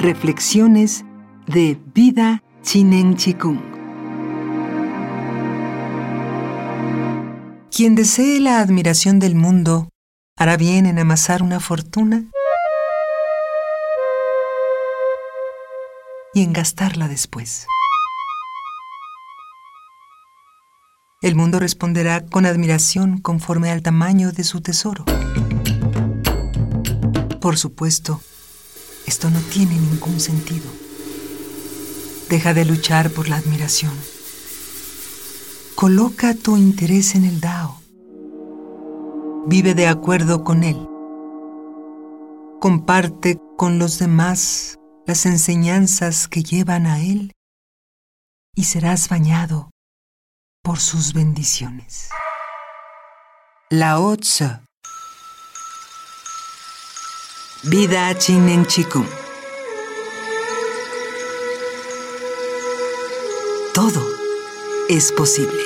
Reflexiones de Vida Chinen Chikung. Quien desee la admiración del mundo, ¿hará bien en amasar una fortuna? Y en gastarla después. El mundo responderá con admiración conforme al tamaño de su tesoro. Por supuesto, esto no tiene ningún sentido. Deja de luchar por la admiración. Coloca tu interés en el Dao. Vive de acuerdo con él. Comparte con los demás las enseñanzas que llevan a él y serás bañado por sus bendiciones. Lao Tzu Vida Chinen Chikung Todo es posible.